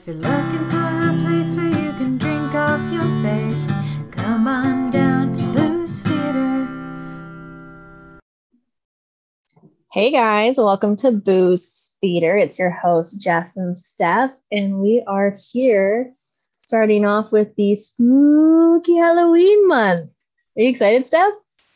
If you're looking for a place where you can drink off your face, come on down to Booze Theater. Hey guys, welcome to Booze Theater. It's your host, Jess and Steph, and we are here starting off with the spooky Halloween month. Are you excited, Steph?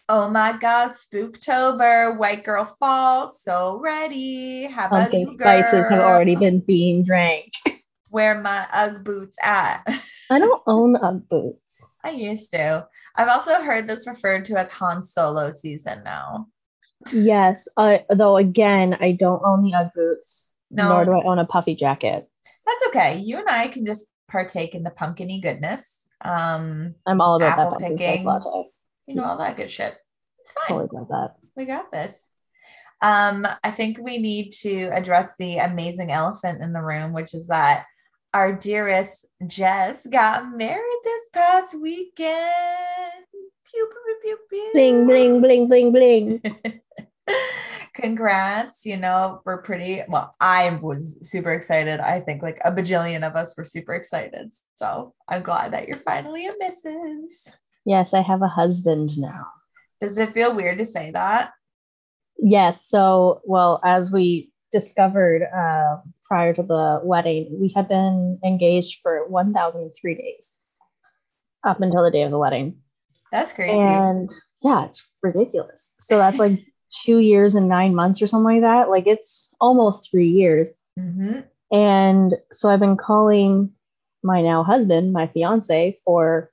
Oh my God, Spooktober, White Girl Fall, so ready. How about Pumpkin you, spices have already been being drank. Where my UGG boots at? I don't own Ugg boots. I used to. I've also heard this referred to as Han Solo season now. Yes, uh, though again, I don't own the Ugg boots, No. nor do I own a puffy jacket. That's okay. You and I can just partake in the pumpkiny goodness. Um, I'm all about Apple that picking. latte. you know, all that good shit. It's fine. Totally about that. We got this. Um, I think we need to address the amazing elephant in the room, which is that our dearest Jess got married this past weekend. Pew, pew, pew, pew, Bling, bling, bling, bling, bling. Congrats. You know, we're pretty well. I was super excited. I think like a bajillion of us were super excited. So I'm glad that you're finally a missus. Yes, I have a husband now. Does it feel weird to say that? Yes. So, well, as we discovered uh, prior to the wedding, we had been engaged for 1,003 days up until the day of the wedding. That's crazy. And yeah, it's ridiculous. So that's like two years and nine months or something like that. Like it's almost three years. hmm And so I've been calling my now husband, my fiance, for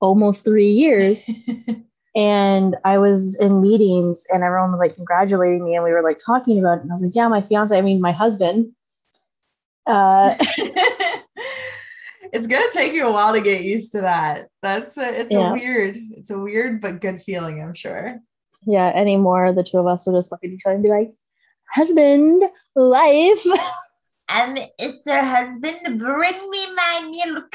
almost three years. and I was in meetings and everyone was like congratulating me and we were like talking about it. And I was like, yeah, my fiance, I mean, my husband. Uh, it's gonna take you a while to get used to that. That's a, it's Yeah. a weird, it's a weird but good feeling, I'm sure. yeah, anymore, the two of us would just look at each other and be like, husband, life. And it's their husband. Bring me my milk.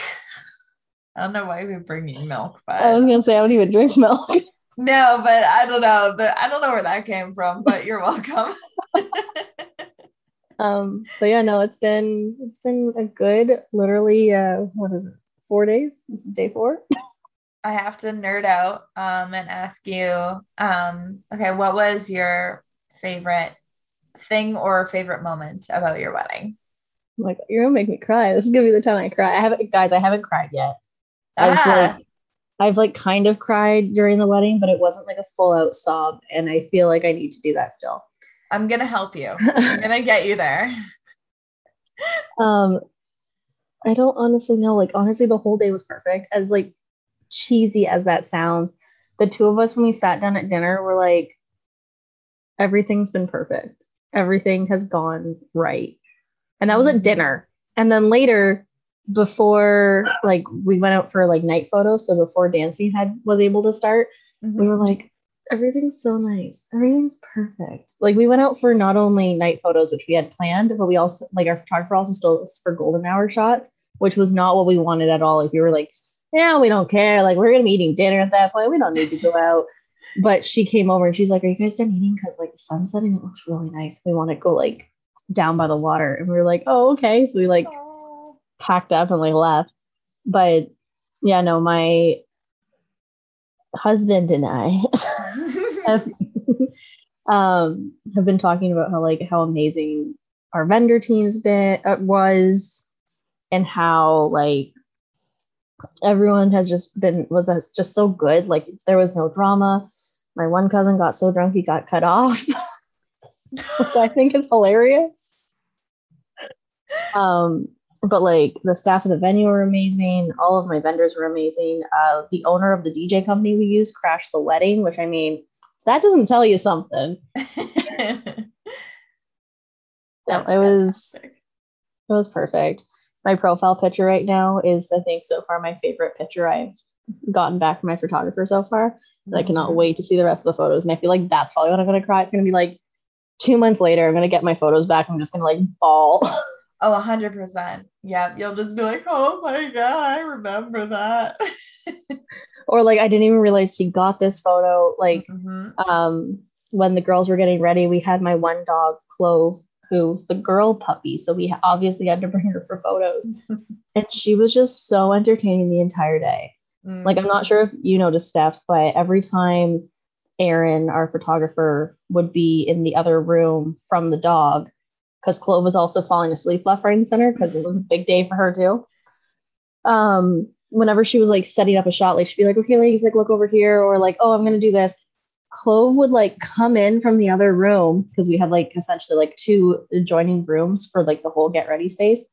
I don't know why we bring you milk, but I was going to say, I don't even drink milk. No, but I don't know. The, I don't know where that came from, but you're welcome. um, but yeah, no, it's been, it's been a good, literally, uh, what is it? Four days? This is day four. I have to nerd out um and ask you um okay what was your favorite thing or favorite moment about your wedding? I'm like, you're gonna make me cry. This is gonna be the time I cry. I haven't, guys, I haven't cried yet. Ah, like I've like kind of cried during the wedding, but it wasn't like a full out sob, and I feel like I need to do that still. I'm gonna help you. I'm gonna get you there. um, I don't honestly know. Like honestly, the whole day was perfect. As like cheesy as that sounds, the two of us when we sat down at dinner were like, everything's been perfect. Everything has gone right, and that was at Mhm. dinner. And then later, before like we went out for like night photos, so before dancing had was able to start, we Mhm. were like, everything's so nice. Everything's perfect. Like we went out for not only night photos, which we had planned, but we also like our photographer also stole us for golden hour shots, which was not what we wanted at all. Like we were like, yeah, we don't care. Like we're gonna be eating dinner at that point. We don't need to go out. But she came over and she's like, Are you guys done eating? Because like the sun's setting, it looks really nice. We want to go like down by the water. And we were like, Oh, okay. So we like Oh. Packed up and like left. But yeah, no, my husband and I have, um, have been talking about how like how amazing our vendor team's been uh, was, and how like everyone has just been was just so good. Like there was no drama. My one cousin got so drunk he got cut off. which I think is hilarious. Um, but like the staff of the venue were amazing. All of my vendors were amazing. Uh, the owner of the DJ company we used crashed the wedding, which I mean, that doesn't tell you something. No, it was it was perfect. My profile picture right now is, I think, so far my favorite picture I've gotten back from my photographer so far. And I cannot Mhm. wait to see the rest of the photos. And I feel like that's probably when I'm gonna cry. It's gonna be like two months later. I'm gonna get my photos back. I'm just gonna like bawl. Oh, hundred percent. Yeah, you'll just be like, "Oh my god, I remember that." or like I didn't even realize she got this photo. Like Mhm. um when the girls were getting ready, we had my one dog, Clove, who's the girl puppy. So we obviously had to bring her for photos. and she was just so entertaining the entire day. Mm. Like, I'm not sure if you noticed, Steph, but every time Aaron, our photographer, would be in the other room from the dog, because Clove was also falling asleep left, right, and center because it was a big day for her too. Um, whenever she was like setting up a shot, like she'd be like, "Okay, ladies, like look over here," or like, "Oh, I'm gonna do this." Clove would like come in from the other room because we had like essentially like two adjoining rooms for like the whole get ready space.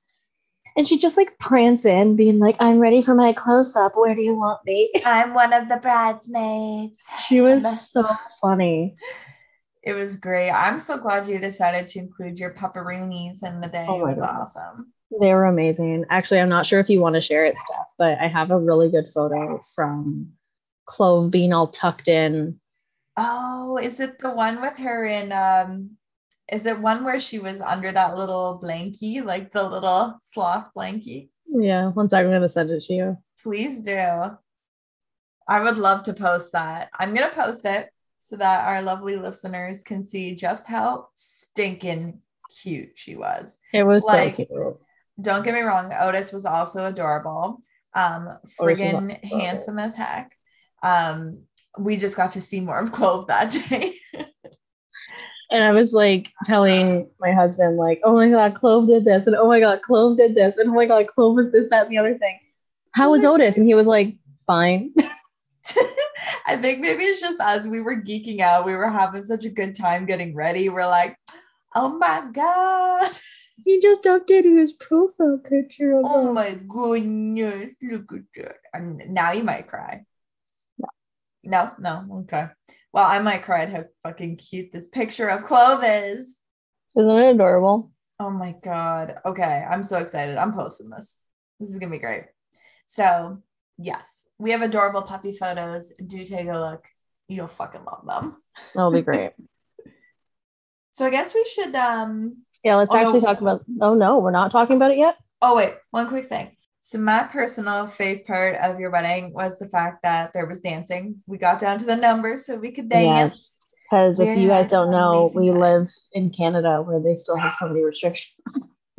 And she'd just like prance in, being like, I'm ready for my close up. Where do you want me? I'm one of the bridesmaids. She was so funny. It was great. I'm so glad you decided to include your pupperoonies in the day. Oh it was God. awesome. They were amazing. Actually, I'm not sure if you want to share it, Steph, but I have a really good photo from Clove being all tucked in. Oh, is it the one with her in um is it one where she was under that little blankie, like the little sloth blankie? Yeah, one second, I'm going to send it to you. Please do. I would love to post that. I'm gonna post it so that our lovely listeners can see just how stinking cute she was. It was Like, so cute. Don't get me wrong, Otis was also adorable. Um, friggin' adorable. handsome as heck. Um, we just got to see more of Clove that day. And I was like telling my husband, like, oh my God, Clove did this. And oh my God, Clove did this. And oh my God, Clove was this, that, and the other thing. How was Otis? And he was like, fine. I think maybe it's just us. We were geeking out. We were having such a good time getting ready. We're like, oh my God. he just updated his profile picture. Oh my goodness. Look at that. And now you might cry. No, no, okay. Well, I might cry at how fucking cute this picture of Clove is. Isn't it adorable? Oh my God. Okay. I'm so excited. I'm posting this. This is going to be great. So, yes, we have adorable puppy photos. Do take a look. You'll fucking love them. That'll be great. So, I guess we should. um Yeah, let's Oh, no. actually talk about. Oh no, we're not talking about it yet. Oh, wait, one quick thing. So, my personal fave part of your wedding was the fact that there was dancing. We got down to the numbers so we could dance. Because if you guys don't know, we live in Canada where they still have so many restrictions.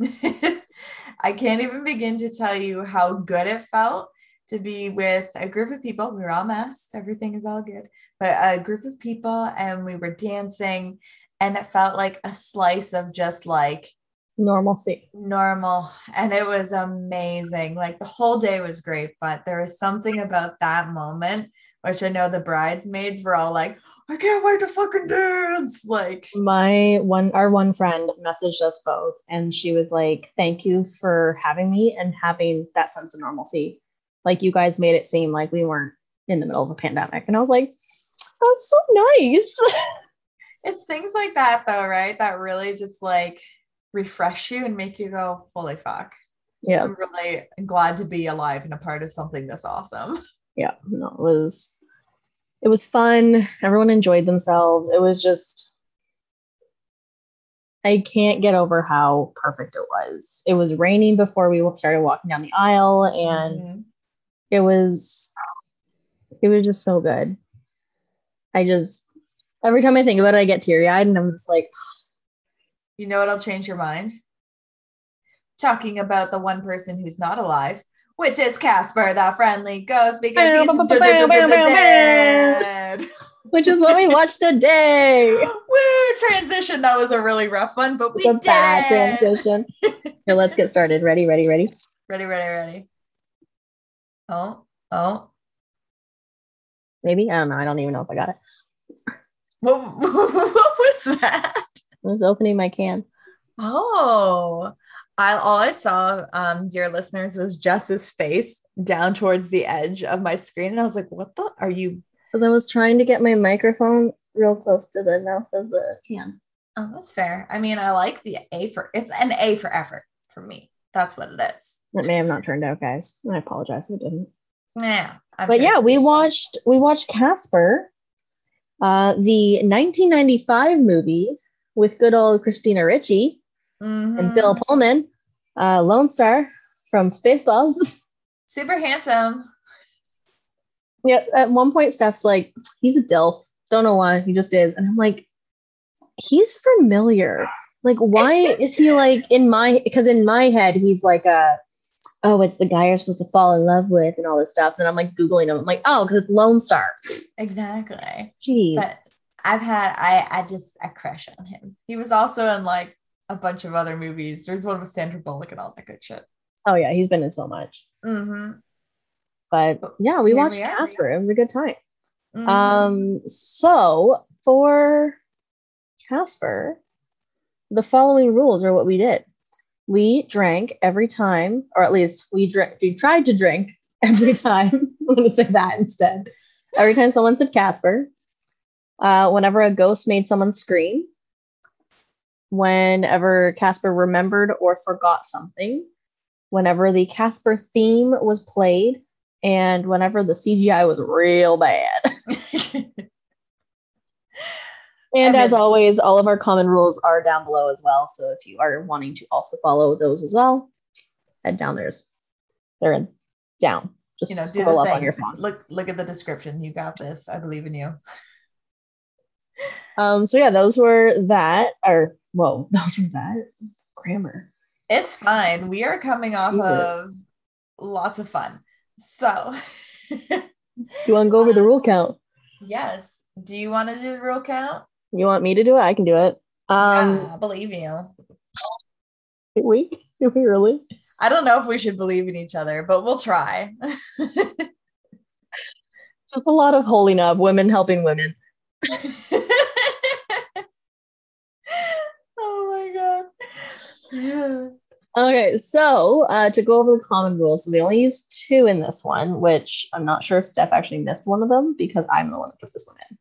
I can't even begin to tell you how good it felt to be with a group of people. We were all masked, everything is all good, but a group of people, and we were dancing, and it felt like a slice of just like Normalcy. normal. And it was amazing. Like the whole day was great, but there was something about that moment, which I know the bridesmaids were all like, I can't wait to fucking dance. Like, My one, our one friend messaged us both, and she was like, "Thank you for having me and having that sense of normalcy. Like you guys made it seem like we weren't in the middle of a pandemic." And I was like, "That's so nice." it's things like that though right that really just like refresh you and make you go holy fuck yeah, i'm really glad to be alive and a part of something this awesome yeah. No, it was, it was fun. Everyone enjoyed themselves. It was just, I can't get over how perfect it was. It was raining before we started walking down the aisle, and Mhm. It was it was just so good. I just every time i think about it i get teary-eyed and i'm just like you know what'll change your mind? Talking about the one person who's not alive which is casper the friendly ghost because he's which is what we watched today. Woo! Transition. That was a really rough one, but we it's a did bad transition. Here let's get started. Ready ready ready? Ready, ready, ready. Oh, oh. maybe i don't know i don't even know if i got it What, what was that? i was opening my can Oh, I all I saw, um, dear listeners, was Jess's face down towards the edge of my screen, and I was like, "What the? Are you?" because i was trying to get my microphone real close to the mouth of the can Oh, that's fair. I mean, I like the A for it's an A for effort for me. That's what it is. It may have not turned out guys i apologize if it didn't Yeah, I'm but sure yeah, we watched we watched Casper, uh, the 1995 movie with good old Christina Ricci and Mhm. Bill Pullman, uh, Lone Star from Spaceballs. super handsome. yeah, at one point Steph's like, he's a DILF. Don't know why, he just is. And I'm like, he's familiar. Like, why is he like in my? Because in my head, he's like a, oh, it's the guy you're supposed to fall in love with and all this stuff. And I'm like googling him. I'm like, oh, because it's Lone Star. Exactly. Jeez. But I've had I I just I crush on him. He was also in like a bunch of other movies. There's one with Sandra Bullock and all that good shit. oh yeah, he's been in so much. Mm-hmm. But yeah, we Here we watched are. Casper. It was a good time. Mhm. Um, so for Casper, the following rules are what we did. We drank every time, or at least we drank. We tried to drink every time. I'm going to say that instead. Every time someone said Casper, uh, whenever a ghost made someone scream, whenever Casper remembered or forgot something, whenever the Casper theme was played, and whenever the CGI was real bad. And as always, all of our common rules are down below as well. So if you are wanting to also follow those as well, head down there's they're in down. Just you know, scroll up thing. on your phone. Look look at the description. You got this. I believe in you. Um, so yeah, those were that or whoa, those were that grammar. It's fine. We are coming off You did it. of lots of fun. So You want to go over the rule count? yes. Do you want to do the rule count? You want me to do it? I can do it. Um yeah, I believe you. did we? Did we really? I don't know if we should believe in each other, but we'll try. Just a lot of holy nub, women helping women. oh my god. Yeah. Okay, so uh, to go over the common rules, so we only used two in this one, which I'm not sure if Steph actually missed one of them because I'm the one that put this one in.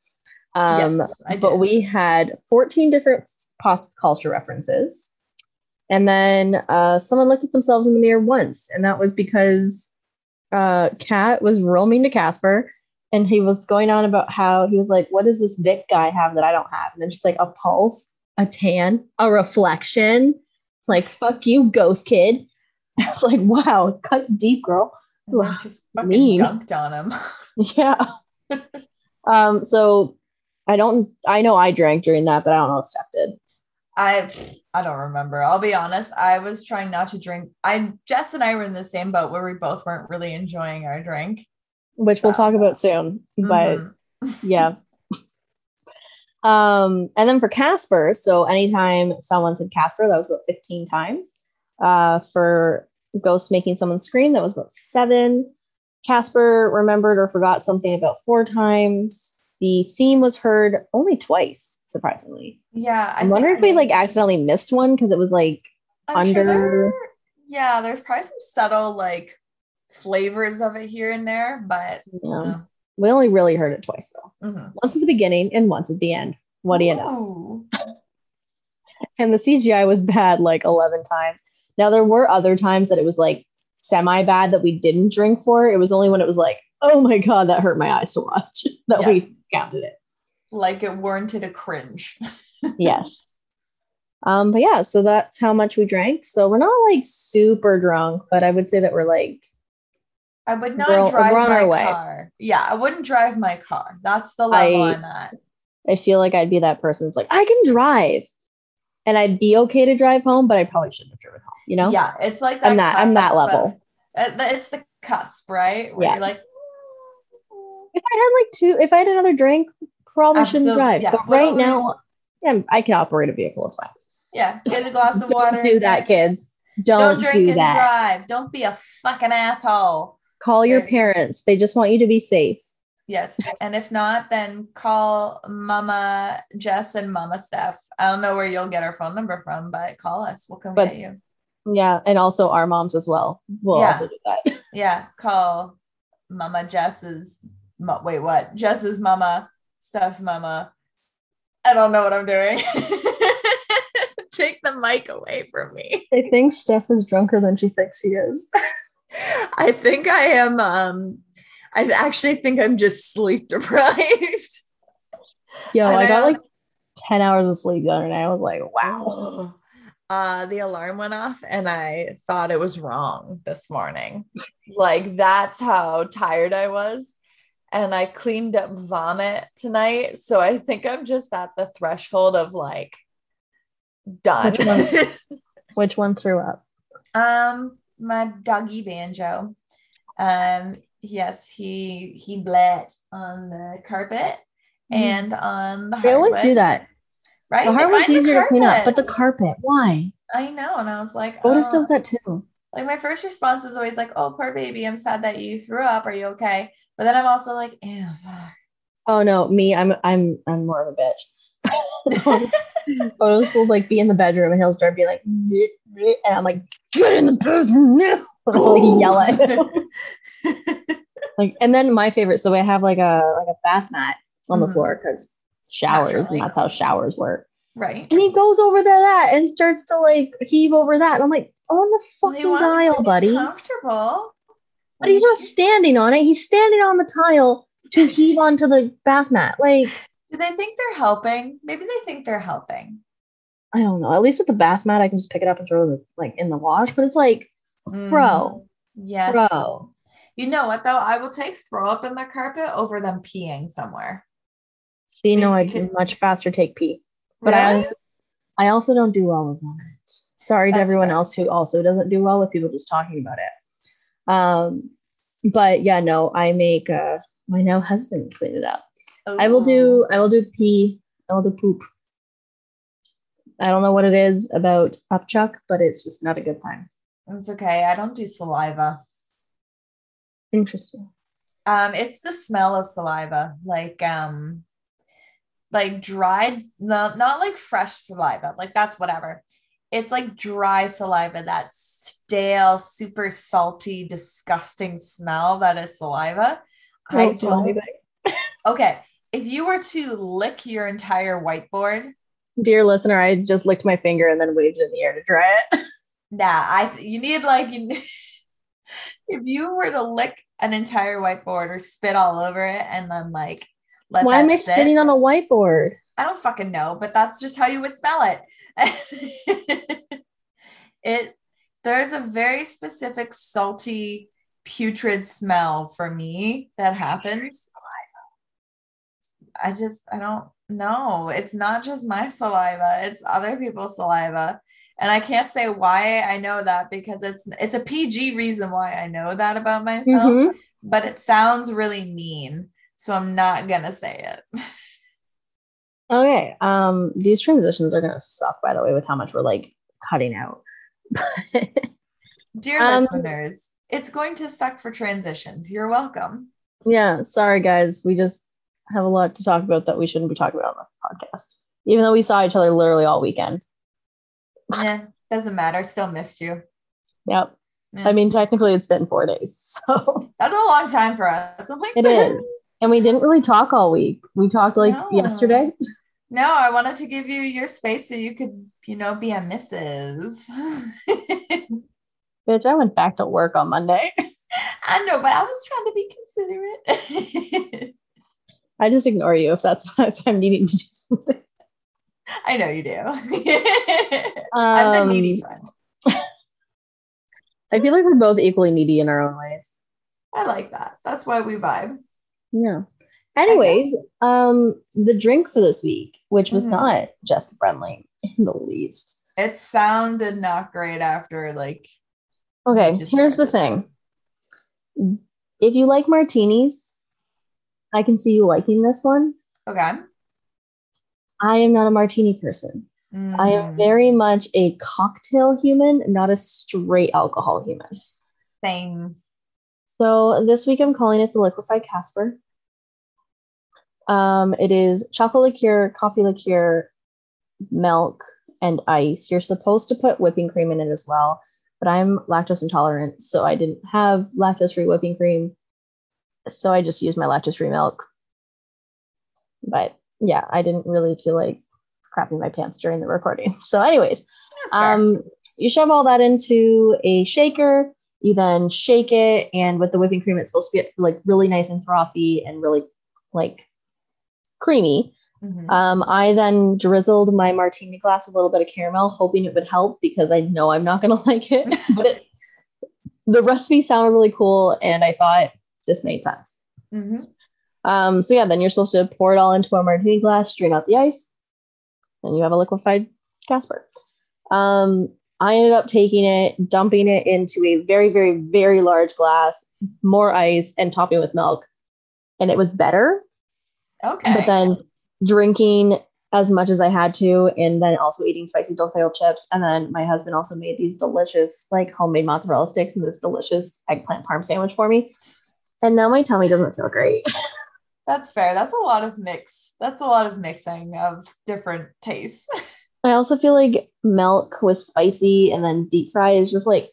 Um, Yes, I but we had 14 different pop culture references. And then uh, someone looked at themselves in the mirror once, and that was because uh, Kat was real mean to Casper, and he was going on about how he was like, "What does this Vic guy have that I don't have?" And then she's like, "A pulse, a tan, a reflection." Like, "Fuck you, ghost kid." It's like, wow, cuts deep, girl. And then she fucking mean. dunked on him. Yeah. um. So I don't. I know I drank during that, but I don't know if Steph did. I I don't remember. I'll be honest. I was trying not to drink. I Jess and I were in the same boat where we both weren't really enjoying our drink. which we'll talk about soon. But Mhm. yeah. Um, and then for Casper, so anytime someone said Casper, that was about 15 times. Uh, for Ghost making someone scream, that was about seven. Casper remembered or forgot something about four times. The theme was heard only twice, surprisingly. yeah, I, am wondering if we like accidentally missed one because it was like, I'm sure under- there- yeah, there's probably some subtle like flavors of it here and there, but you know, we only really heard it twice though. mhm. Once at the beginning and once at the end. What do you know? And the CGI was bad like 11 times. Now there were other times that it was like semi bad that we didn't drink for. It was only when it was like, oh my god, that hurt my eyes to watch that Yes. we counted it. Like it warranted a cringe. yes. Um, but yeah, so that's how much we drank. So we're not like super drunk, but I would say that we're like I would not We're- drive we're my way. car. Yeah, I wouldn't drive my car. That's the level I- am at. I feel like I'd be that person that's like, I can drive. And I'd be okay to drive home, but I probably shouldn't have driven home, you know? Yeah, it's like that. I'm that I'm that level. of- it's the cusp, right? Where Yeah. you're like, if I had like two, if I had another drink, probably shouldn't drive. yeah, but right now, yeah, I can operate a vehicle. It's fine. yeah, get a glass of Don't water. do that, kids. Don't, Don't drink do and that. drive. Don't be a fucking asshole. Call your parents. They just want you to be safe. Yes. And if not, then call Mama Jess and Mama Steph. I don't know where you'll get our phone number from, but call us. We'll come But- get you. Yeah, and also our moms as well. We'll Yeah. also do that. Yeah. Call Mama Jess's. Wait, what? Jess's mama, Steph's mama. I don't know what I'm doing. Take the mic away from me. I think Steph is drunker than she thinks he is. I think I am. Um, I actually think I'm just sleep deprived. Yo, And I got I like 10 hours of sleep the other night. I was like, wow. Uh, the alarm went off and I thought it was wrong this morning. like that's how tired I was. And I cleaned up vomit tonight. So I think I'm just at the threshold of like Done. Which one? Which one threw up? um, my doggy banjo. Um, yes, he he bled on the carpet Mm. and on the hardwood. They always do that. Right? The hardwood's find the easier to clean up, but the carpet. carpet, why? I know, and I was like, Otis oh. does that too. Like my first response is always like, "Oh, poor baby, I'm sad that you threw up. Are you okay?" But then I'm also like, "Ew." Oh no, me, I'm I'm I'm more of a bitch. Otis will like be in the bedroom and he'll start being like, "Bleh, bleh," and I'm like, get in the bedroom now. like yell at him. like, and then my favorite. So I have like a like a bath mat on the Mhm. floor because showers, Naturally. and that's how showers work. Right. And he goes over to that and starts to like heave over that. And I'm like, on the Well, he fucking to dial, buddy. Comfortable. But he's not standing on it. He's standing on the tile to heave onto the bath mat. Like, Do they think they're helping? Maybe they think they're helping. I don't know. At least with the bath mat, I can just pick it up and throw it like in the wash. But it's like, Bro. Mm, Yes. bro, You know what though? I will take throw up in the carpet over them peeing somewhere. so you know, I'd can- much faster take pee. But I, also, I also don't do well with that. Sorry to everyone fair. else who also doesn't do well with people just talking about it. Um, but yeah, no, I make uh, my now husband clean it up. I will do I will do pee. I will do poop. I don't know what it is about upchuck, but it's just not a good time. It's okay. I don't do saliva. Interesting. Um, it's the smell of saliva, like um, like dried, not not like fresh saliva. Like that's whatever. It's like dry saliva, that stale, super salty, disgusting smell that is saliva. I don't. Okay, if you were to lick your entire whiteboard, Dear listener, I just licked my finger and then waved it in the air to dry it. nah, I you need like you, if you were to lick an entire whiteboard or spit all over it and then like let Why am I sit, spitting on a whiteboard? I don't fucking know, but that's just how you would smell it. it there's a very specific salty putrid smell for me that happens. I just I don't know. It's not just my saliva, it's other people's saliva. And I can't say why I know that because it's it's a PG reason why I know that about myself, Mhm. but it sounds really mean. So I'm not gonna say it. Okay. Um, these transitions are gonna suck, by the way, with how much we're like cutting out. Dear Um, listeners, it's going to suck for transitions. You're welcome. yeah, sorry guys. We just have a lot to talk about that we shouldn't be talking about on the podcast. Even though we saw each other literally all weekend. Yeah, doesn't matter. Still missed you. Yep. Yeah. I mean, technically it's been four days. So That's a long time for us. I'm like, it is. And we didn't really talk all week. We talked like No. yesterday. No, I wanted to give you your space so you could, you know, be a missus. Bitch, I went back to work on Monday. I know, but I was trying to be considerate. I just ignore you if that's if I'm needing to do something. I know you do. I'm the Um, needy friend. I feel like we're both equally needy in our own ways. I like that. That's why we vibe. Yeah. Anyways, um, the drink for this week, which was Mhm. not just friendly in the least. It sounded not great after like Okay, here's the thing. If you like martinis, I can see you liking this one. okay. I am not a martini person. I am Mm, very much a cocktail human, not a straight alcohol human. same. So this week I'm calling it the liquefied Casper. Um, it is chocolate liqueur, coffee liqueur, milk, and ice. You're supposed to put whipping cream in it as well, but I'm lactose intolerant, so I didn't have lactose free whipping cream. So I just used my lactose free milk. But yeah, I didn't really feel like crapping my pants during the recording. So, anyways, um, you shove all that into a shaker. You then shake it, and with the whipping cream, it's supposed to be like really nice and frothy and really like creamy. Mhm. Um, I then drizzled my martini glass with a little bit of caramel, hoping it would help because I know I'm not gonna like it. but the recipe sounded really cool, and I thought this made sense. Mhm. Um, so yeah, then you're supposed to pour it all into a martini glass, strain out the ice, and you have a liquefied Casper. Um, I ended up taking it, dumping it into a very, very, very large glass, more ice, and topping with milk. And it was better. Okay. But then drinking as much as I had to, and then also eating spicy Dole chips. And then my husband also made these delicious, like homemade mozzarella sticks and this delicious eggplant parm sandwich for me. And now my tummy doesn't feel great. That's fair. That's a lot of mix. That's a lot of mixing of different tastes. I also feel like milk with spicy and then deep fried is just like.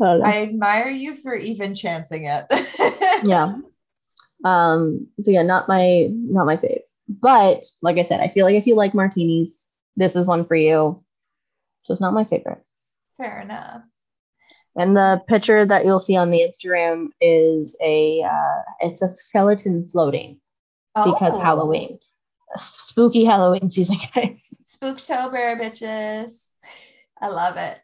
I. I admire you for even chancing it. yeah. Um. So yeah, not my not my fave. But like I said, I feel like if you like martinis, this is one for you. Just not my favorite. Fair enough. And the picture that you'll see on the Instagram is a uh, it's a skeleton floating because Oh. Halloween, spooky Halloween season, guys. Spooktober, bitches. I love it.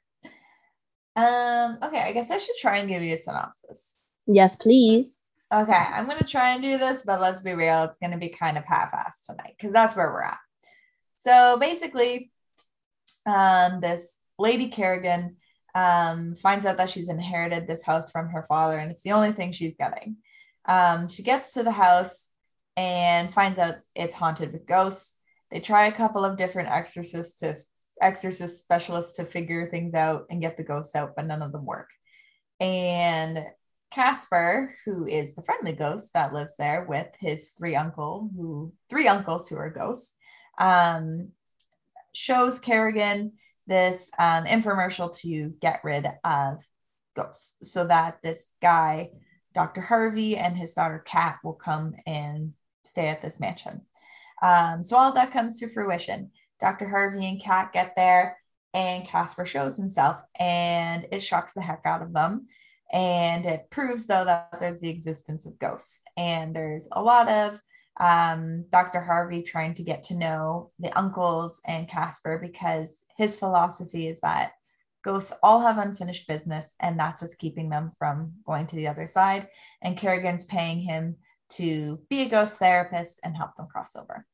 Um, okay, I guess I should try and give you a synopsis. Yes, please. Okay, I'm gonna try and do this, but let's be real, it's gonna be kind of half-assed tonight because that's where we're at. So basically, um, this lady Carrigan um, finds out that she's inherited this house from her father, and it's the only thing she's getting. Um, she gets to the house and finds out it's haunted with ghosts. They try a couple of different exorcists to exorcist specialists to figure things out and get the ghosts out, but none of them work. And Casper, who is the friendly ghost that lives there with his three uncle, who three uncles who are ghosts, um, shows Carrigan this um, infomercial to get rid of ghosts, so that this guy, Dr. Harvey, and his daughter Kat will come and stay at this mansion. Um, so all that comes to fruition. Dr. Harvey and Kat get there, and Casper shows himself, and it shocks the heck out of them. And it proves, though, that there's the existence of ghosts. And there's a lot of um, Dr. Harvey trying to get to know the uncles and Casper because his philosophy is that ghosts all have unfinished business, and that's what's keeping them from going to the other side. And Carrigan's paying him to be a ghost therapist and help them cross over.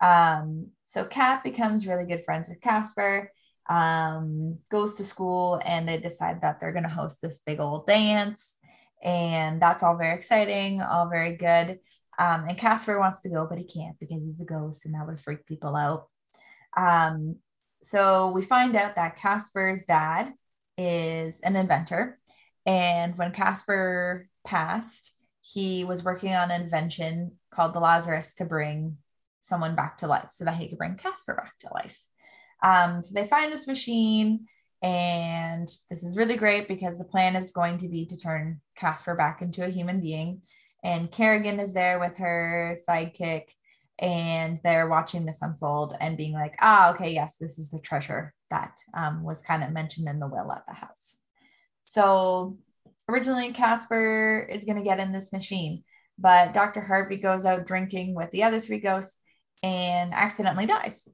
Um, so Kat becomes really good friends with Casper, um, goes to school, and they decide that they're going to host this big old dance. And that's all very exciting, all very good. Um, and Casper wants to go, but he can't because he's a ghost and that would freak people out. Um, so we find out that Casper's dad is an inventor. And when Casper passed, he was working on an invention called the Lazarus to bring someone back to life so that he could bring Casper back to life. Um, so they find this machine, and this is really great because the plan is going to be to turn Casper back into a human being. And Carrigan is there with her sidekick, and they're watching this unfold and being like, ah, okay, yes, this is the treasure that um, was kind of mentioned in the will at the house. So originally, Casper is going to get in this machine, but Dr. Harvey goes out drinking with the other three ghosts and accidentally dies.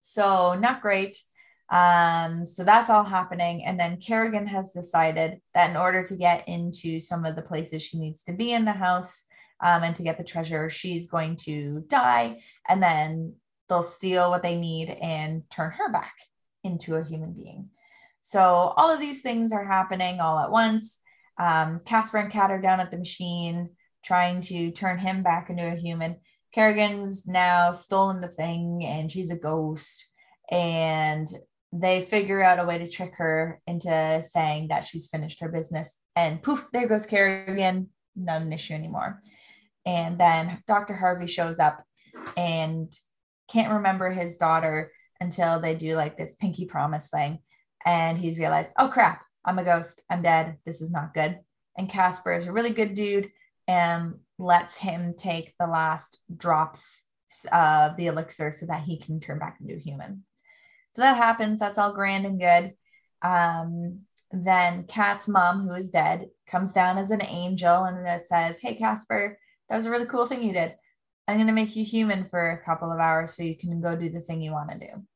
So, not great. Um, so that's all happening. And then Carrigan has decided that in order to get into some of the places she needs to be in the house um, and to get the treasure, she's going to die. And then they'll steal what they need and turn her back into a human being. So all of these things are happening all at once. Um, Casper and Kat are down at the machine trying to turn him back into a human. Carrigan's now stolen the thing and she's a ghost. And they figure out a way to trick her into saying that she's finished her business. And poof, there goes Carrigan. Not an issue anymore. And then Dr. Harvey shows up and can't remember his daughter until they do like this pinky promise thing. And he's realized, oh crap, I'm a ghost. I'm dead. This is not good. And Casper is a really good dude and lets him take the last drops of the elixir so that he can turn back into a human. So that happens. That's all grand and good. Um, then Kat's mom, who is dead, comes down as an angel and says, Hey, Casper, that was a really cool thing you did. I'm going to make you human for a couple of hours so you can go do the thing you want to do.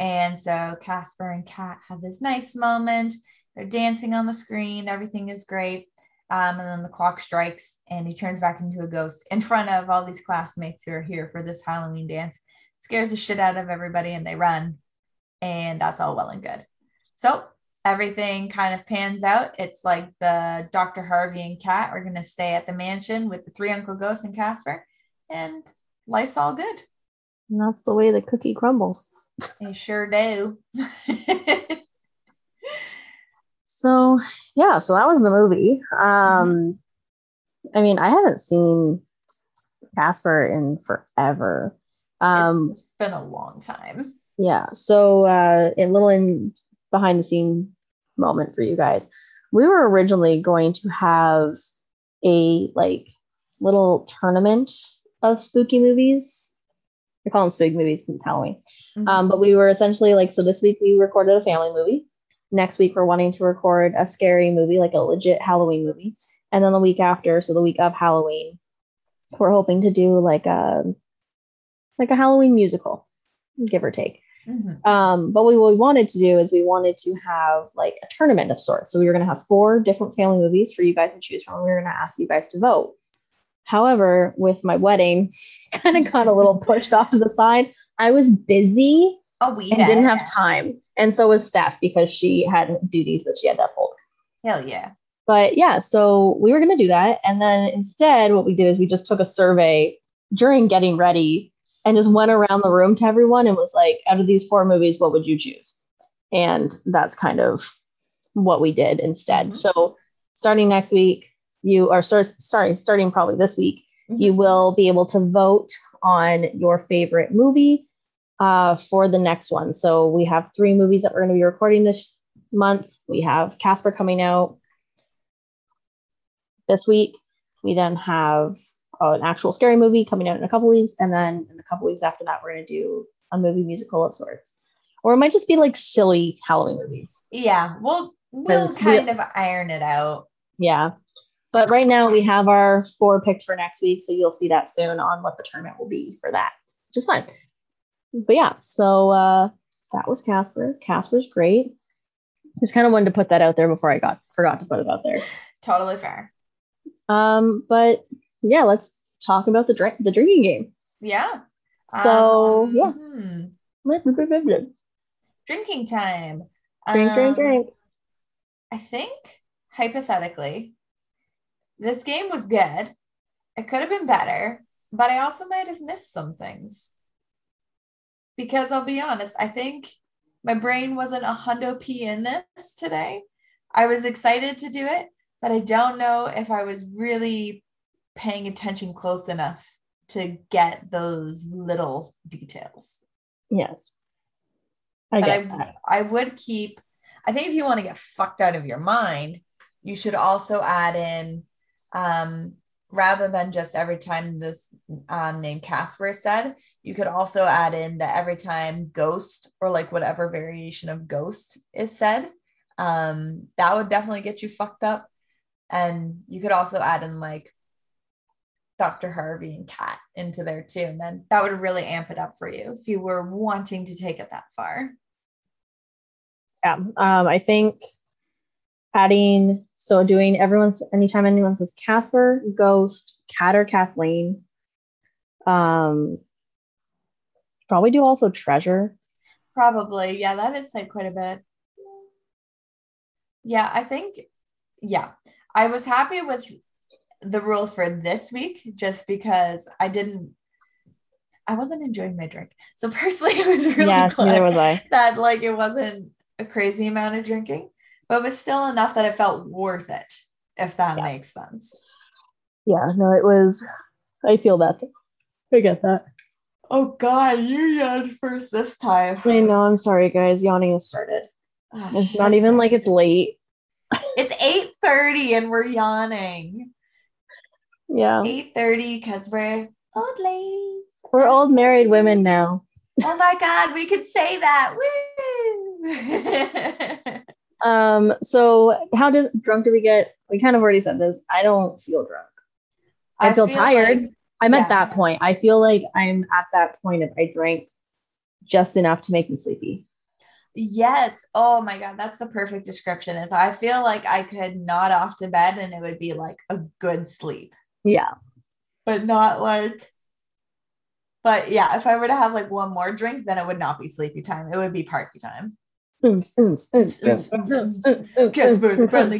And so Casper and Kat have this nice moment. They're dancing on the screen. Everything is great. Um, and then the clock strikes and he turns back into a ghost in front of all these classmates who are here for this Halloween dance. scares the shit out of everybody and they run. And that's all well and good. So everything kind of pans out. It's like the Dr. Harvey and Kat are going to stay at the mansion with the three Uncle Ghosts and Casper, and life's all good. And that's the way the cookie crumbles. They sure do. So yeah, so that was the movie. Um I mean, I haven't seen Casper in forever. Um it's been a long time. yeah, so uh a little in behind the scene moment for you guys. We were originally going to have a like little tournament of spooky movies. I call them spooky movies because it's Halloween. Mhm. Um, but we were essentially like, so this week we recorded a family movie. Next week we're wanting to record a scary movie, like a legit Halloween movie. And then the week after, so the week of Halloween, we're hoping to do like a like a Halloween musical, give or take. Mhm. Um, but what we wanted to do is we wanted to have like a tournament of sorts. So we were going to have four different family movies for you guys to choose from. We were going to ask you guys to vote. However, with my wedding, kind of got a little pushed off to the side. I was busy Oh, we and didn't have time. And so was Steph because she had duties that she had to uphold. Hell yeah. But yeah, so we were going to do that. And then instead, what we did is we just took a survey during getting ready and just went around the room to everyone and was like, out of these four movies, what would you choose? And that's kind of what we did instead. Mhm. So starting next week, you are sorry, sorry, starting probably this week, you Mhm. will be able to vote on your favorite movie uh, for the next one. So we have three movies that we're going to be recording this month. We have Casper coming out this week. We then have uh, an actual scary movie coming out in a couple weeks, and then in a couple weeks after that, we're going to do a movie musical of sorts, or it might just be like silly Halloween movies. Yeah, we'll we'll Because we- kind of iron it out. Yeah. But right now we have our four picked for next week, so you'll see that soon on what the tournament will be for that, which is fun. But yeah, so uh, that was Casper. Casper's great. Just kind of wanted to put that out there before I got forgot to put it out there. Totally fair. Um, but yeah, let's talk about the drink the drinking game. Yeah. So Um, yeah, hmm. Blip, blip, blip, blip, blip. Drinking time. drink, drink, Um, drink. I think hypothetically, this game was good. It could have been better, but I also might have missed some things. Because I'll be honest, I think my brain wasn't a hundo p in this today. I was excited to do it, but I don't know if I was really paying attention close enough to get those little details. Yes, I But get I, that. I would keep, I think if you want to get fucked out of your mind, you should also add in, um, rather than just every time this um, name Casper is said, you could also add in that every time ghost or like whatever variation of ghost is said, um, that would definitely get you fucked up. And you could also add in like Dr. Harvey and Kat into there too. And then that would really amp it up for you if you were wanting to take it that far. Yeah. Um, I think adding so doing everyone's anytime anyone says Casper, Ghost, Kat or Kathleen. Um probably do also treasure. Probably. Yeah, that is said quite a bit. Yeah, I think, yeah, I was happy with the rules for this week just because I didn't, I wasn't enjoying my drink. So personally, it was really yes, glad was that like it wasn't a crazy amount of drinking, but it was still enough that it felt worth it, if that Yeah. makes sense. Yeah, no, it was I feel that. I get that. Oh God, you yawned first this time. I know, I'm sorry guys, yawning has started. Oh, It's not even like it's late. It's 8:30 and we're yawning. Yeah. 8:30 because we're old ladies. We're old married women now. Oh my god, we could say that. Woo! Um, so how did drunk did we get? We kind of already said this. I don't feel drunk. I, feel, tired. like- I'm yeah. at that point. I feel like I'm at that point of I drank just enough to make me sleepy. yes. Oh my god, that's the perfect description. Is I feel like I could nod off to bed and it would be like a good sleep, Yeah. but not like But yeah, if I were to have like one more drink, then it would not be sleepy time. It would be party time. Uns, uns, uns, uns, uns, uns, uns,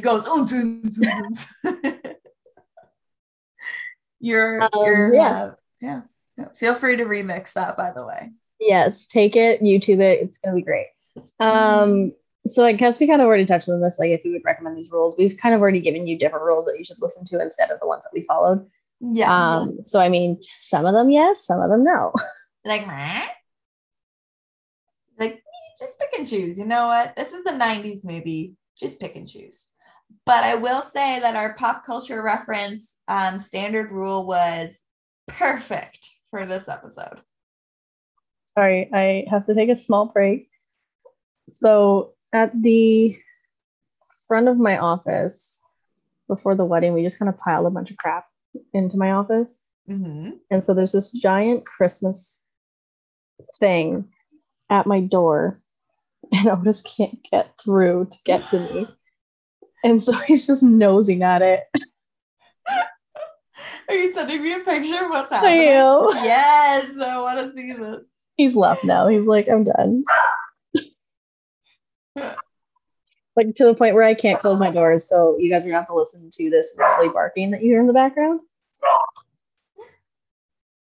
goes. You're, Um, you're, yeah. uh, yeah. yeah. Feel free to remix that, by the way. Yes, take it, YouTube it. It's gonna be great. Um, so I guess we kind of already touched on this, like if we would recommend these rules. We've kind of already given you different rules that you should listen to instead of the ones that we followed. yeah, Um, so I mean, some of them yes, some of them no. like just pick and choose. You know what? This is a '90s movie. Just pick and choose. But I will say that our pop culture reference um, standard rule was perfect for this episode. Sorry, I have to take a small break. So at the front of my office before the wedding, we just kind of piled a bunch of crap into my office. hmm And so there's this giant Christmas thing at my door, and Otis can't get through to get to me. And so he's just nosing at it. Are you sending me a picture of what's I happening? am. Yes, I want to see this. He's left now. He's like, I'm done. like to the point where I can't close my doors, so you guys are gonna have to listen to this lovely barking that you hear in the background.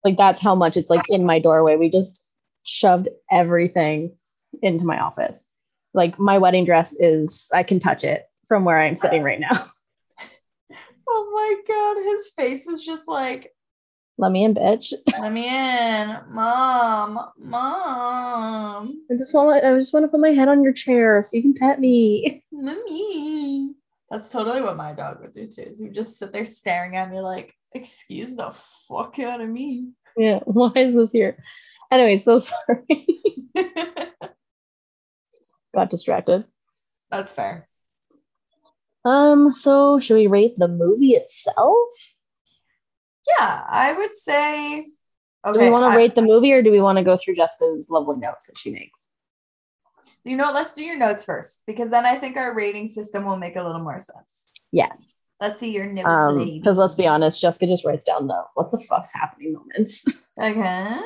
Like that's how much it's like in my doorway. We just shoved everything into my office. Like my wedding dress is I can touch it from where I'm sitting right now. Oh my god, his face is just like, Let me in, bitch. let me in, mom, mom, I just want I just want to put my head on your chair so you can pet me. mommy. That's totally what my dog would do too. Is he would just sit there staring at me like, excuse the fuck out of me. Yeah, why is this here? Anyway, so sorry. Got distracted. That's fair. Um, so should we rate the movie itself? Yeah, I would say. do we want to rate the movie or do we want to go through Jessica's lovely notes that she makes? You know, let's do your notes first because then I think our rating system will make a little more sense. Yes. Let's see your notes. Um, because let's be honest, Jessica just writes down the what the fuck's happening moments. Okay.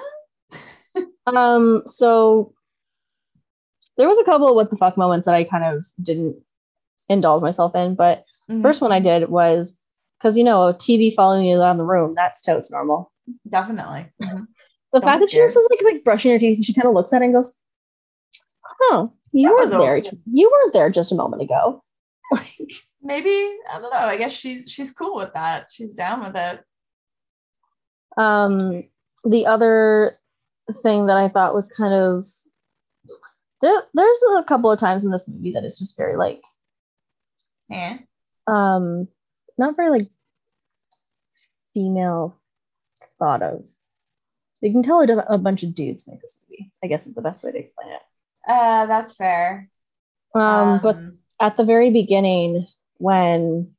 um, so there was a couple of what the fuck moments that I kind of didn't indulge myself in, but Mhm. first one I did was because you know, a TV following you around the room, that's totes normal. definitely. Mhm. The Don't fact that she just is like, like brushing her teeth and she kind of looks at it and goes, Huh, you weren't there. okay. You weren't there just a moment ago. Like, Maybe I don't know. I guess she's she's cool with that. She's down with it. um the other thing that I thought was kind of there, there's a couple of times in this movie that it's just very like Yeah. um not very like female thought of you can tell a, a bunch of dudes make this movie i guess is the best way to explain it Uh, that's fair. um, but at the very beginning when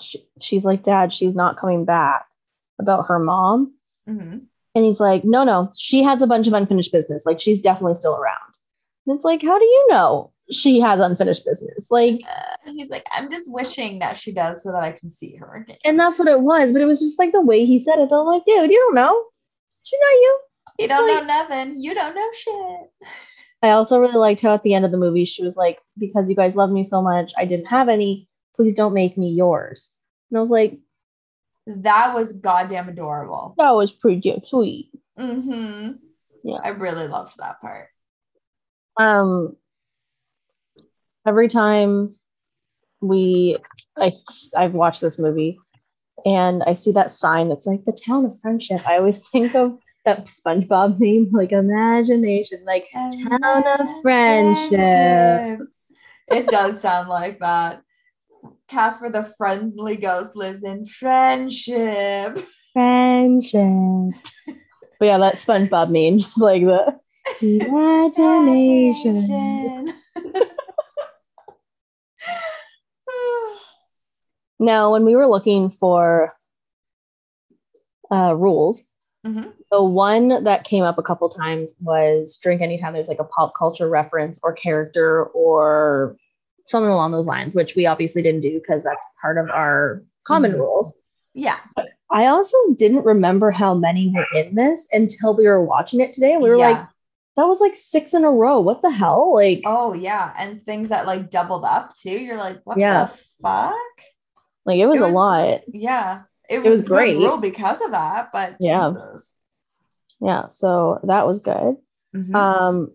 she, she's like dad she's not coming back about her mom mhm. and he's like no no she has a bunch of unfinished business like she's definitely still around and it's like how do you know she has unfinished business like Uh, he's like, I'm just wishing that she does so that I can see her again. and that's what it was but it was just like the way he said it i'm like dude you don't know she not you you don't like- know nothing. You don't know shit. i also really liked how at the end of the movie she was like because you guys love me so much i didn't have any please don't make me yours and i was like That was goddamn adorable. that was pretty sweet Mm-hmm. Yeah. I really loved that part. Um every time we I I've watched this movie and I see that sign that's like the town of friendship. I always think of that SpongeBob meme, like imagination, like town of friendship. It does sound like that. Casper the friendly ghost lives in friendship. Friendship. but yeah, that SpongeBob meme, just like the imagination. Now, when we were looking for uh, rules, Mhm. the one that came up a couple times was drink anytime there's like a pop culture reference or character or something along those lines, which we obviously didn't do because that's part of our common Mhm. rules. Yeah. I also didn't remember how many were in this until we were watching it today. We were Yeah. like, that was like six in a row. What the hell? Like, Oh yeah, and things that like doubled up too. You're like, what Yeah. the fuck? like it was, it a lot. Yeah, it was was, great. rule because of that. But Yeah. Jesus. Yeah. So that was good. Mhm. Um,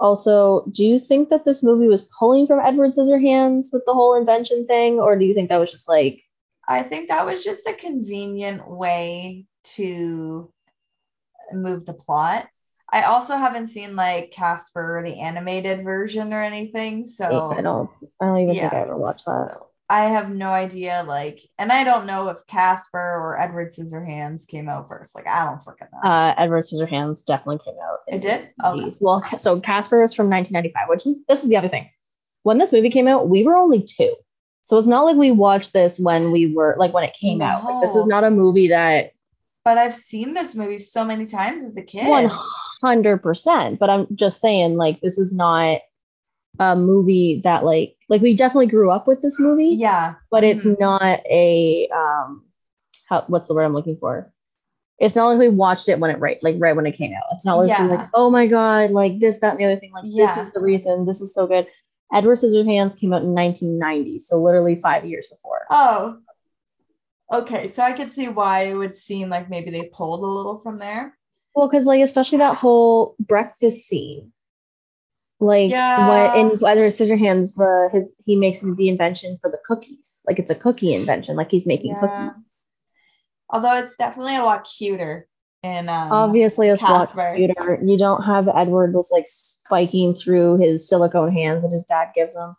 also, do you think that this movie was pulling from Edward Scissorhands with the whole invention thing, or do you think that was just like, I think that was just a convenient way to move the plot. I also haven't seen like Casper the animated version or anything, so I don't, I don't even think I ever watched that. so I have no idea. Like, and I don't know if Casper or Edward Scissorhands came out first. Like, I don't freaking know. Uh, Edward Scissorhands definitely came out. it did. Oh. Okay. Well, so Casper is from 1995, which is this is the other thing. When this movie came out, we were only two, so it's not like we watched this when we were like when it came out. Like, this is not a movie that But I've seen this movie so many times as a kid. one hundred percent. But I'm just saying, like, this is not a movie that like like we definitely grew up with this movie. Yeah. but it's Mhm. not a um how what's the word I'm looking for? It's not like we watched it when it right like right when it came out. It's not like Yeah. like, oh my god, like this, that, and the other thing. Like this is the reason. This is so good. Edward Scissorhands came out in 1990, so literally five years before. Oh. Okay, so I could see why it would seem like maybe they pulled a little from there. Well, because like especially that whole breakfast scene, like Yeah. what in Edward Scissorhands, the his he makes the invention for the cookies. Like it's a cookie invention. Like he's making Yeah. cookies. Although it's definitely a lot cuter in um Obviously, it's a lot cuter. You don't have Edward just like spiking through his silicone hands that his dad gives him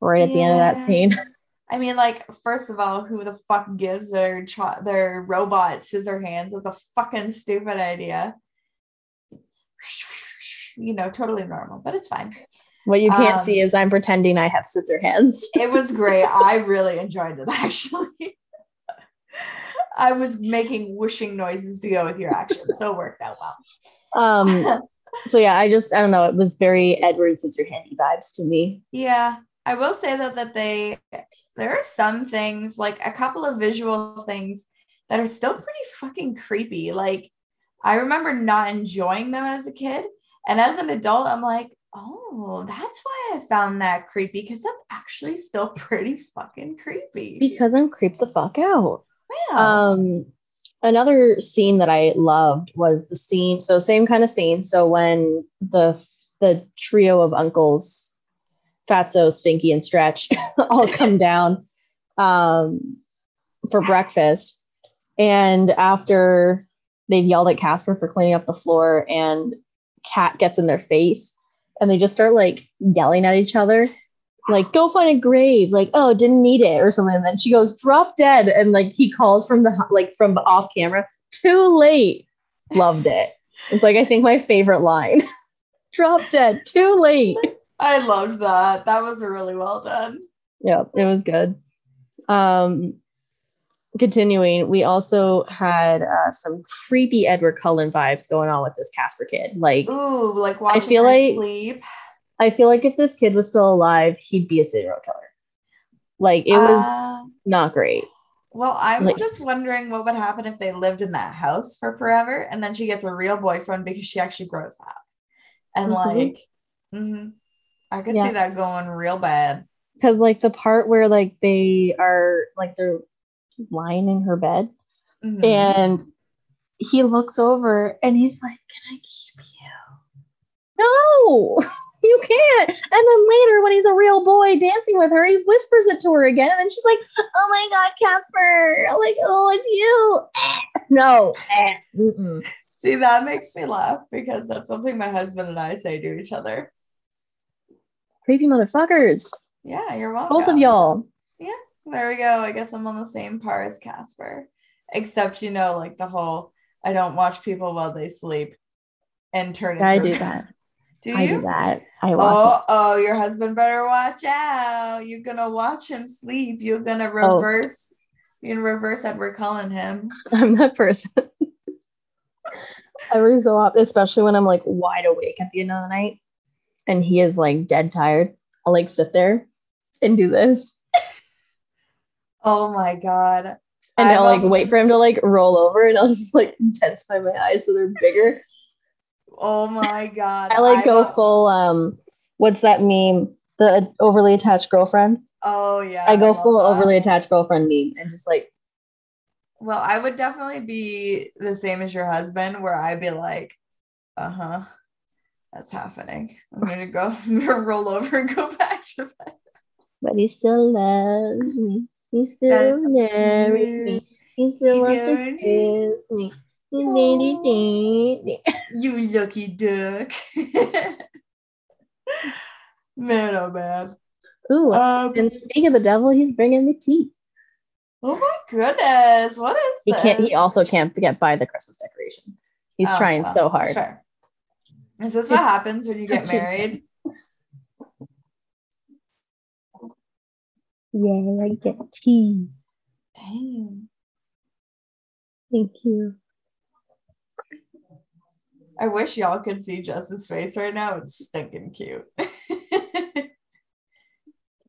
right at the end of that scene. I mean, like, first of all, who the fuck gives their cho- their robot scissor hands? That's a fucking stupid idea. You know, totally normal, but it's fine. What you can't Um, see is I'm pretending I have scissor hands. It was great. I really enjoyed it actually. I was making whooshing noises to go with your action, so it worked out well. Um, so yeah, I just I don't know. It was very Edward Scissorhandy vibes to me. Yeah, I will say though that they there are some things like a couple of visual things that are still pretty fucking creepy. Like I remember not enjoying them as a kid, and as an adult, I'm like, oh, that's why I found that creepy because that's actually still pretty fucking creepy. Because I'm creeped the fuck out. Wow. Um, another scene that I loved was the scene. So same kind of scene. So when the the trio of uncles, Fatso, Stinky, and Stretch, all come down um, for breakfast, and after they've yelled at Casper for cleaning up the floor, and Kat gets in their face, and they just start like yelling at each other like go find a grave like oh didn't need it or something. And then she goes drop dead. And like he calls from the like from off camera too late. Loved it. It's like i think my favorite line drop dead. Too late I loved that. That was really well done. yeah it was good um continuing we also had uh, some creepy edward cullen vibes going on with this casper kid like Ooh, like watching feel her like- sleep. i feel like if this kid was still alive he'd be a serial killer like it was Uh, not great Well, I'm Like- just wondering what would happen if they lived in that house for forever and then she gets a real boyfriend because she actually grows up. And Mhm. like, mhm, I could Yeah. see that going real bad. because like the part where like they are like they're lying in her bed Mhm. and he looks over and he's like can i keep you no you can't and then later when he's a real boy dancing with her he whispers it to her again and she's like oh my god casper like oh it's you no. See, that makes me laugh because that's something my husband and I say to each other. Creepy motherfuckers Yeah, you're welcome. both of y'all Yeah, There we go. I guess I'm on the same par as Casper. Except, you know, like the whole I don't watch people while they sleep and turn into i a- do that Do you? i do that i oh, watch Oh, oh, your husband better watch out. You're gonna watch him sleep. You're gonna Oh. reverse, you're gonna reverse Edward Cullen him. I'm that person. Every so often, especially when I'm like wide awake at the end of the night and he is like dead tired, I'll like sit there and do this. Oh my god. And I'm I'll like wait for him to like roll over and I'll just like intensify my eyes so they're bigger. Oh my god. I like I'm go a- full um what's that meme? The overly attached girlfriend. Oh yeah. I go love full that. overly attached girlfriend meme and just like Well, I would definitely be the same as your husband, where I'd be like, uh huh, that's happening. I'm gonna go, roll over and go back to bed. but he still loves me. He still married me. He still He wants to kiss me. Dee-dee-dee-dee. You lucky duck. man, oh man. Ooh, Um, and speaking of the devil, he's bringing me tea. oh my goodness, what is He this? can't. He also can't get by the Christmas decoration. He's Oh, trying well, so hard. Sure. Is this what happens when you get married? Yeah, I get tea. Dang. Thank you. I wish y'all could see Jess's face right now. It's stinking cute.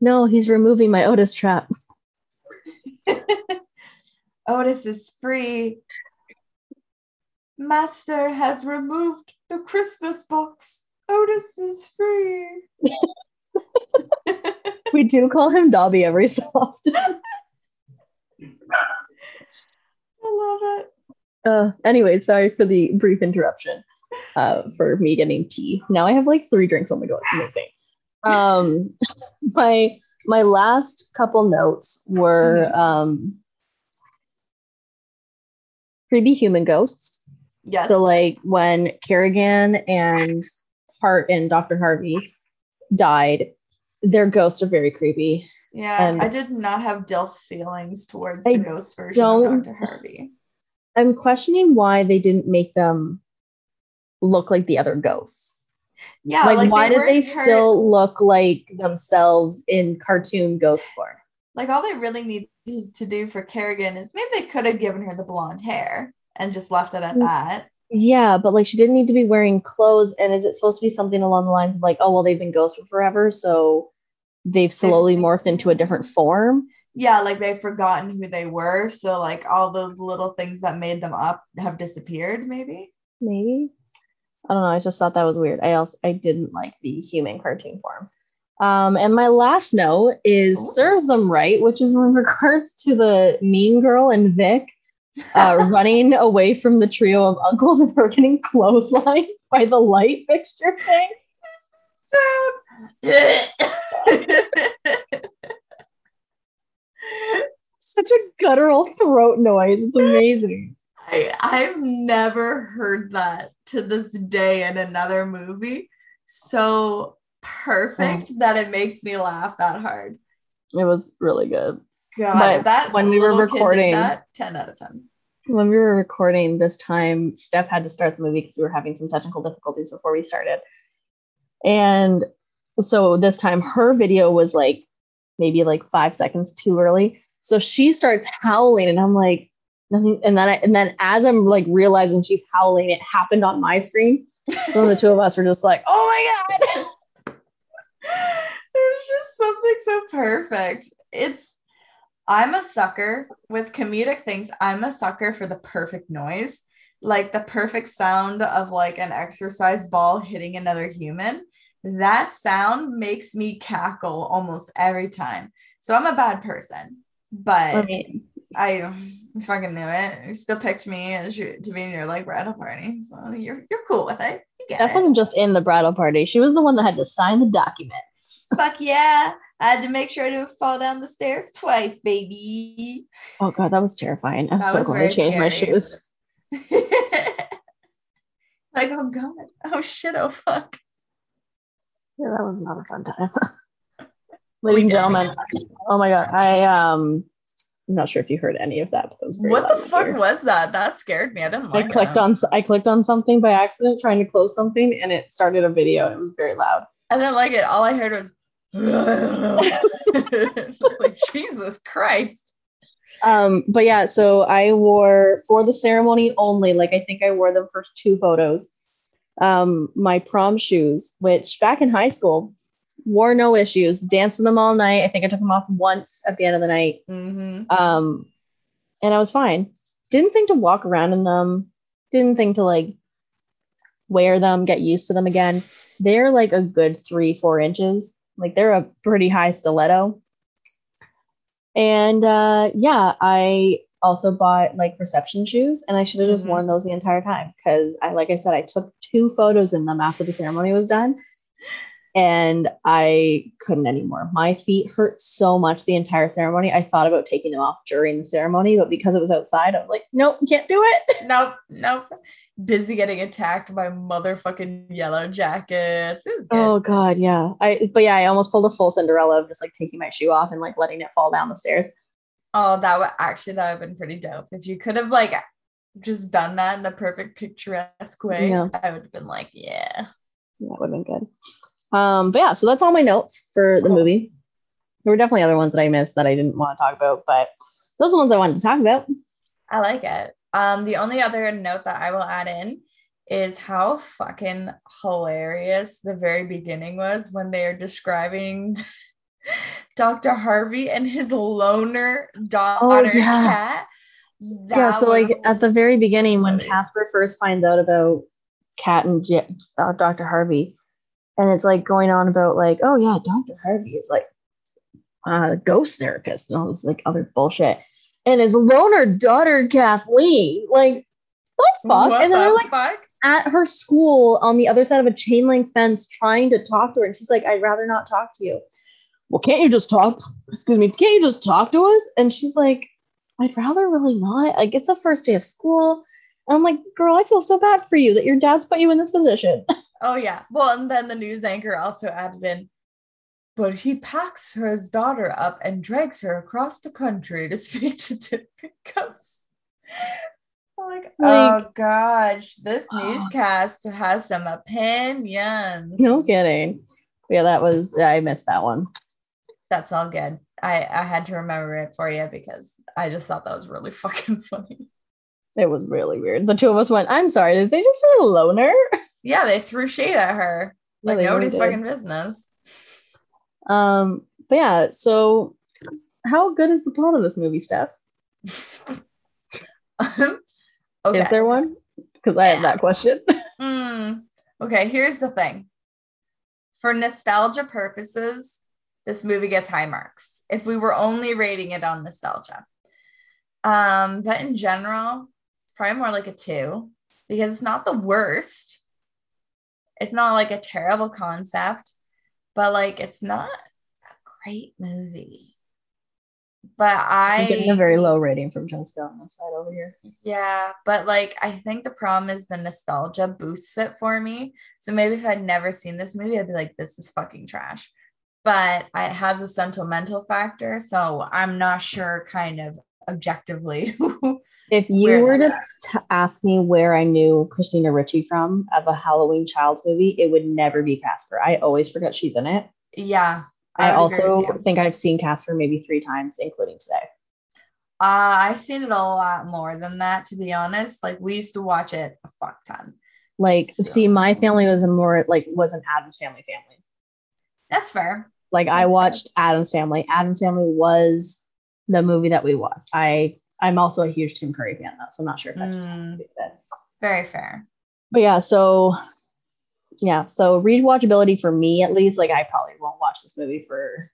No, he's removing my Otis trap. Otis is free. Master has removed the Christmas box. Otis is free. We do call him Dobby every so often. I love it. Uh, anyway, sorry for the brief interruption. Uh, for me getting tea. Now I have like three drinks on the go. Amazing. Um, my my last couple notes were um creepy human ghosts. Yes. So like when Carrigan and Hart and Dr. Harvey died, their ghosts are very creepy. yeah, and- I did not have DILF feelings towards I the ghost version of Dr. Harvey. I'm questioning why they didn't make them look like the other ghosts. Yeah, like, why did they weren't hurt- still look like themselves in cartoon ghost form? like all they really need to do for Carrigan is maybe they could have given her the blonde hair and just left it at Mm. that. Yeah, but like she didn't need to be wearing clothes. And is it supposed to be something along the lines of like, oh well, they've been ghosts for forever, so they've slowly morphed into a different form? Yeah, like they've forgotten who they were. So like all those little things that made them up have disappeared, maybe. maybe i don't know i just thought that was weird i also i didn't like the human cartoon form um and my last note is serves them right which is in regards to the mean girl and vic uh running away from the trio of uncles and her getting clotheslined by the light fixture thing. Such a guttural throat noise. It's amazing. I, I've never heard that to this day in another movie. So perfect that it makes me laugh that hard. it was really good God, But that when we were little kid did recording- that 10 out of 10. when we were recording this time, Steph had to start the movie because we were having some technical difficulties before we started. And so this time her video was like maybe like five seconds too early. So she starts howling, and I'm like, nothing. And then I, and then as I'm like realizing she's howling, it happened on my screen. So the two of us were just like, oh my god. There's just something so perfect. It's I'm a sucker with comedic things. I'm a sucker for the perfect noise, like the perfect sound of like an exercise ball hitting another human. That sound makes me cackle almost every time. So I'm a bad person, but I I fucking knew it. You still picked me to be in your like bridal party, so you're you're cool with it. You Steph it. wasn't just in the bridal party; she was the one that had to sign the documents. Fuck yeah. I had to make sure I didn't fall down the stairs twice, baby. Oh god, that was terrifying. I'm That so glad I changed my shoes. like, oh god. Oh shit, oh fuck. Yeah, that was not a fun time. Ladies and gentlemen, oh my god, I um I'm not sure if you heard any of that, but that was What the fuck here. was that? That scared me. I didn't I clicked that. on I clicked on something by accident trying to close something and it started a video it was very loud. I didn't like it. All I heard was I was like, Jesus Christ. Um, but yeah, so I wore for the ceremony only, like I think I wore them for two photos. Um, my prom shoes, which back in high school wore no issues, danced in them all night. I think I took them off once at the end of the night. hmm Um, and I was fine. Didn't think to walk around in them. Didn't think to like wear them, get used to them again. They're like a good three, four inches. Like they're a pretty high stiletto. And uh, yeah, I also bought like reception shoes and I should have just Mhm. worn those the entire time because I, like I said, I took two photos in them after the ceremony was done and I couldn't anymore. My feet hurt so much the entire ceremony. I thought about taking them off during the ceremony, but because it was outside, I was like, nope, can't do it. Nope, nope. Busy getting attacked by motherfucking yellow jackets. It was oh, good. Oh god, yeah. I but yeah, I almost pulled a full Cinderella of just like taking my shoe off and like letting it fall down the stairs. Oh, that would actually that would have been pretty dope. If you could have like just done that in the perfect picturesque way, Yeah. I would have been like, yeah. That would have been good. Um, but yeah, so that's all my notes for the Cool. movie. There were definitely other ones that I missed that I didn't want to talk about, but those are the ones I wanted to talk about. I like it. Um, the only other note that I will add in is how fucking hilarious the very beginning was when they are describing Dr. Harvey and his loner daughter Oh, yeah. Kat. yeah, so like at the very beginning when. Casper first finds out about Kat and J- uh, Dr. Harvey, and it's like going on about like, oh yeah, Dr. Harvey is like a ghost therapist and all this like other bullshit, and his loner daughter Kathleen, like what the fuck? What and then the they're like fuck? at her school on the other side of a chain link fence trying to talk to her, and she's like, I'd rather not talk to you. Well, can't you just talk? Excuse me, can't you just talk to us? And she's like, I'd rather really not. Like, it's the first day of school. And I'm like, girl, I feel so bad for you that your dad's put you in this position. Oh yeah. Well, and then the news anchor also added in, but he packs his daughter up and drags her across the country to speak to different ghosts. I'm like, oh gosh, this newscast has some opinions. no kidding. Yeah, that was, yeah, I missed that one. That's all good. I I had to remember it for you because I just thought that was really fucking funny. It was really weird. The two of us went, I'm sorry, did they just say loner? Yeah, they threw shade at her like really nobody's did. fucking business. Um, but yeah, so how good is the plot of this movie, Steph? okay. Is there one? Because I have that question. Mm, okay, here's the thing. For nostalgia purposes, this movie gets high marks. If we were only rating it on nostalgia. Um, but in general, it's probably more like a two because it's not the worst. It's not like a terrible concept, but like it's not a great movie. But I I'm getting a very low rating from Jessica on this side over here. yeah, but like I think the problem is the nostalgia boosts it for me. So maybe if I'd never seen this movie, I'd be like, this is fucking trash. But it has a sentimental factor, so I'm not sure kind of objectively. If you were to t- ask me where I knew Christina Ricci from of a Halloween Child's movie, it would never be Casper. I always forget she's in it. yeah. I, agree also think I've seen Casper maybe three times, including today. Uh, I've seen it a lot more than that, to be honest. Like we used to watch it a fuck ton. Like, see, my family was a more like was an Addams Family family. That's fair. Like I That's fair. watched Addams Family. Addams Family was the movie that we watched. I I'm also a huge Tim Curry fan though, so I'm not sure if that just has to Mm. do with it. Very fair. But yeah, so yeah, so rewatchability for me at least, like I probably won't watch this movie for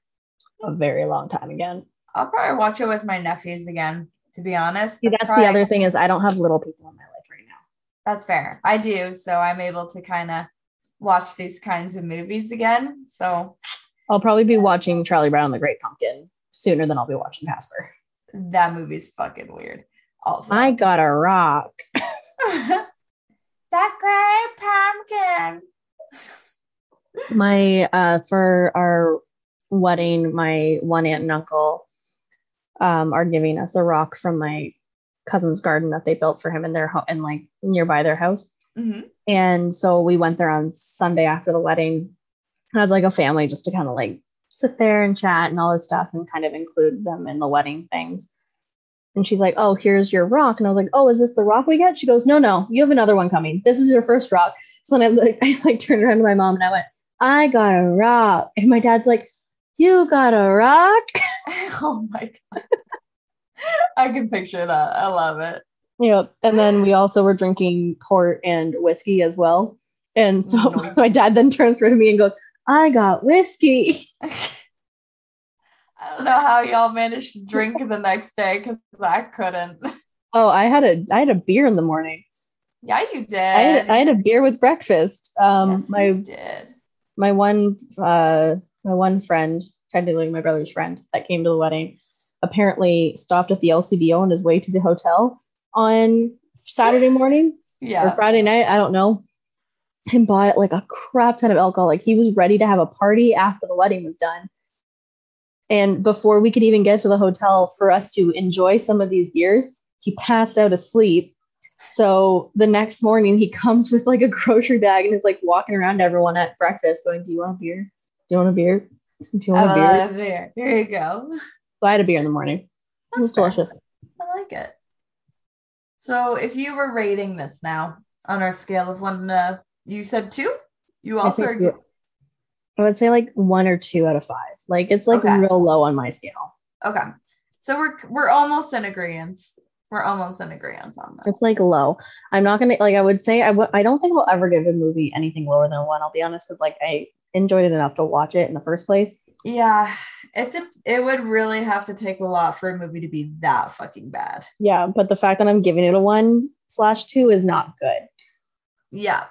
a very long time again. I'll probably watch it with my nephews again, to be honest. See, that's probably- the other thing is I don't have little people in my life right now. That's fair. I do. So I'm able to kind of watch these kinds of movies again. So I'll probably be watching Charlie Brown and the Great Pumpkin sooner than I'll be watching Casper. that movie's fucking weird. Also, I got a rock. that great pumpkin. my uh for our wedding my one aunt and uncle um are giving us a rock from my cousin's garden that they built for him in their home and like nearby their house Mhm. and so we went there on sunday after the wedding as like a family just to kind of like sit there and chat and all this stuff and kind of include them in the wedding things and she's like oh here's your rock and i was like oh is this the rock we get she goes no no you have another one coming this is your first rock so then I like I like turned around to my mom and I went, I got a rock. And my dad's like, You got a rock? oh my god. I can picture that. I love it. Yep. And then we also were drinking port and whiskey as well. And so Nice. my dad then turns to me and goes, I got whiskey. I don't know how y'all managed to drink the next day because I couldn't. Oh, I had a I had a beer in the morning. Yeah, you did. I had, I had a beer with breakfast. Um Yes, my you did. my one uh my one friend, technically my brother's friend that came to the wedding, apparently stopped at the LCBO on his way to the hotel on Saturday morning or Friday night, I don't know, and bought like a crap ton of alcohol. Like he was ready to have a party after the wedding was done. And before we could even get to the hotel for us to enjoy some of these beers, he passed out asleep. So the next morning, he comes with like a grocery bag and is like walking around everyone at breakfast, going, Do you want a beer? Do you want a beer? Do you want a beer? beer. Here you go. So I had a beer in the morning. It was That's fair. delicious. I like it. So if you were rating this now on our scale of one to you said two? You also think are I would say like one or two out of five. Like it's like Okay. real low on my scale. okay. So we're we're almost in agreement. We're almost in agreement on this. It's like low. I'm not gonna like. I would say I w- I don't think we'll ever give a movie anything lower than one. I'll be honest, because like I enjoyed it enough to watch it in the first place. yeah, it de- it would really have to take a lot for a movie to be that fucking bad. Yeah, but the fact that I'm giving it a one slash two is not good. Yeah,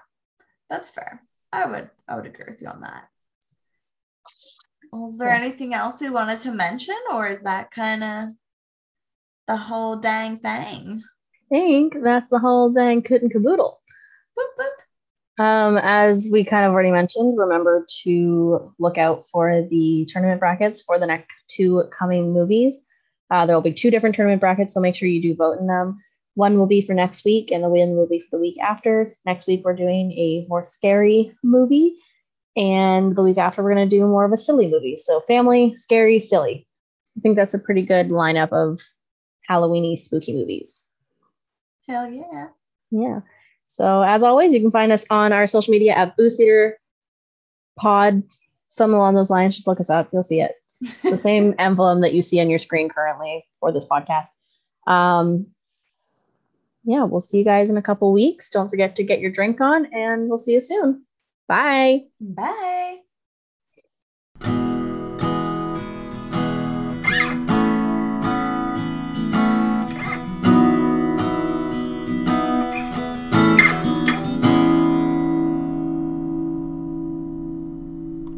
that's fair. I would I would agree with you on that. Well, is there Yeah. anything else we wanted to mention, or is that kind of the whole dang thing? I think that's the whole dang kit and caboodle. Boop, boop. Um, as we kind of already mentioned, remember to look out for the tournament brackets for the next two coming movies. Uh, there will be two different tournament brackets, so make sure you do vote in them. One will be for next week, and the win will be for the week after. Next week, we're doing a more scary movie, and the week after, we're going to do more of a silly movie. So, family, scary, silly. I think that's a pretty good lineup of Halloweeny spooky movies. Hell yeah. Yeah. So as always, you can find us on our social media at Boost Theater Pod, something along those lines. Just look us up, you'll see it. It's the same emblem that you see on your screen currently for this podcast. Um, yeah, we'll see you guys in a couple weeks. Don't forget to get your drink on, and we'll see you soon. Bye. Bye.